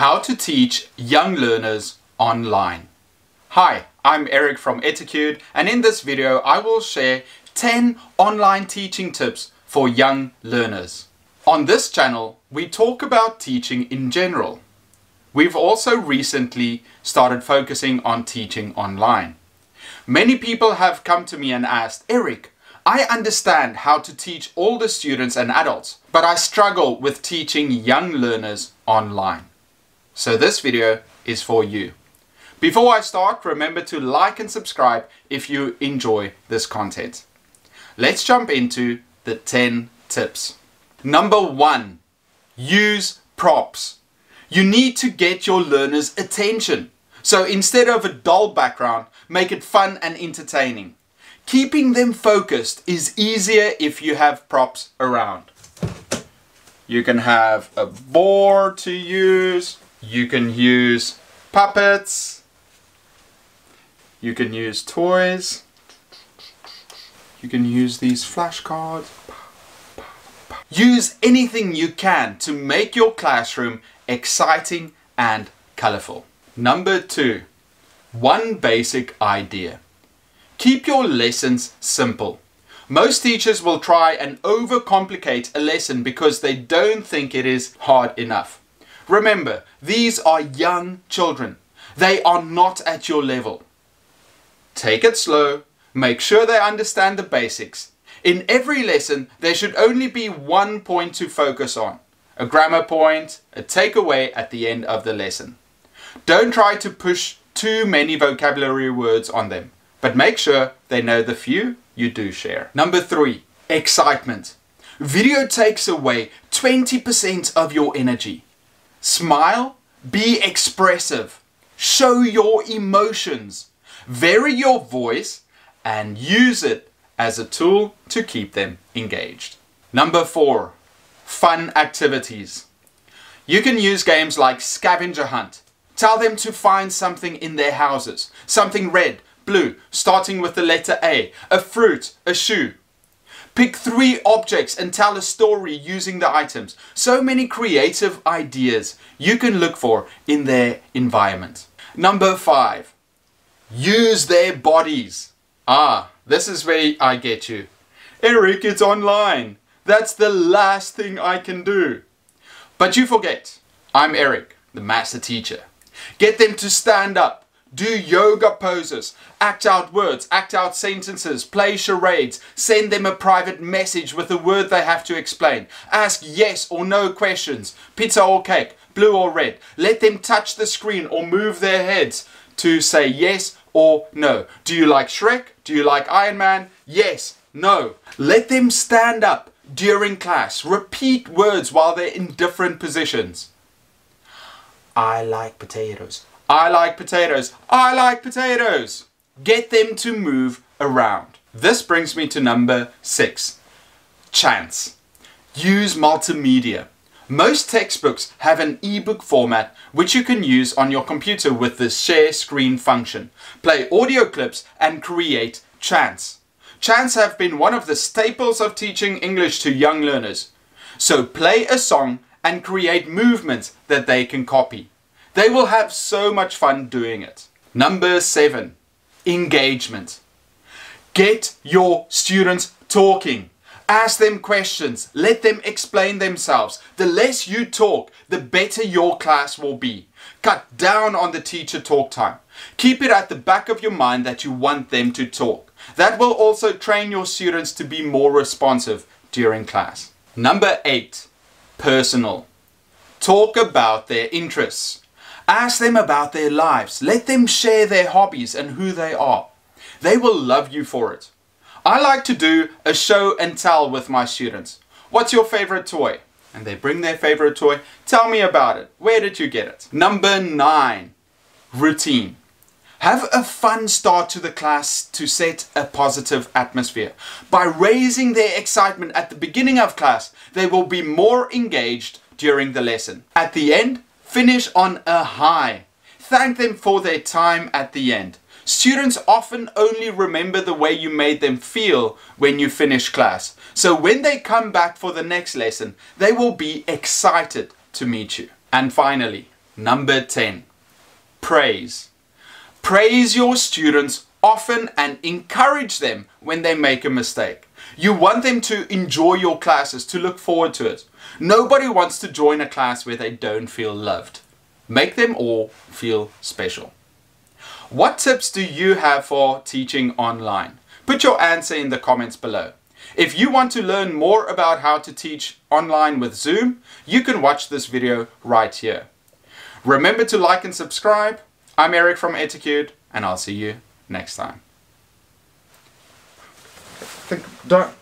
How to teach young learners online. Hi, I'm Eric from Etiquette and in this video I will share 10 online teaching tips for young learners. On this channel we talk about teaching in general. We've also recently started focusing on teaching online. Many people have come to me and asked, Eric, I understand how to teach older students and adults, but I struggle with teaching young learners online. So this video is for you. Before I start, remember to like and subscribe if you enjoy this content. Let's jump into the 10 tips. Number one, use props. You need to get your learners' attention. So instead of a dull background, make it fun and entertaining. Keeping them focused is easier if you have props around. You can have a board to use. You can use puppets. You can use toys. You can use these flashcards. Use anything you can to make your classroom exciting and colorful. Number two, one basic idea. Keep your lessons simple. Most teachers will try and overcomplicate a lesson because they don't think it is hard enough. Remember, these are young children. They are not at your level. Take it slow, make sure they understand the basics. In every lesson, there should only be one point to focus on. A grammar point, a takeaway at the end of the lesson. Don't try to push too many vocabulary words on them but make sure they know the few you do share. Number three, excitement. Video takes away 20% of your energy. Smile, be expressive, show your emotions, vary your voice, and use it as a tool to keep them engaged. Number four, fun activities. You can use games like scavenger hunt. Tell them to find something in their houses, something red, blue, starting with the letter A, a fruit, a shoe. Pick three objects and tell a story using the items. So many creative ideas you can look for in their environment. Number five, use their bodies. Ah, this is where I get you. Eric, it's online. That's the last thing I can do. But you forget, I'm Eric, the master teacher. Get them to stand up, do yoga poses, act out words, act out sentences, play charades, send them a private message with a word they have to explain. Ask yes or no questions, pizza or cake, blue or red. Let them touch the screen or move their heads to say yes or no. Do you like Shrek? Do you like Iron Man? Yes, no. Let them stand up during class. Repeat words while they're in different positions. I like potatoes. I like potatoes. I like potatoes. Get them to move around. This brings me to number six. Chants. Use multimedia. Most textbooks have an ebook format which you can use on your computer with the share screen function. Play audio clips and create chants. Chants have been one of the staples of teaching English to young learners. So play a song and create movements that they can copy. They will have so much fun doing it. Number seven, engagement. Get your students talking. Ask them questions. Let them explain themselves. The less you talk, the better your class will be. Cut down on the teacher talk time. Keep it at the back of your mind that you want them to talk. That will also train your students to be more responsive during class. Number eight, personal. Talk about their interests. Ask them about their lives. Let them share their hobbies and who they are. They will love you for it. I like to do a show and tell with my students. What's your favorite toy? And they bring their favorite toy. Tell me about it. Where did you get it? Number nine, routine. Have a fun start to the class to set a positive atmosphere. By raising their excitement at the beginning of class, they will be more engaged during the lesson. At the end, Finish on a high. Thank them for their time at the end. Students often only remember the way you made them feel when you finish class. So when they come back for the next lesson, they will be excited to meet you. And finally, Number 10. Praise. Praise your students often and encourage them when they make a mistake. You want them to enjoy your classes, to look forward to it. Nobody wants to join a class where they don't feel loved. Make them all feel special. What tips do you have for teaching online? Put your answer in the comments below. If you want to learn more about how to teach online with Zoom, you can watch this video right here. Remember to like and subscribe. I'm Eric from Etiquette and I'll see you next time. Think, don't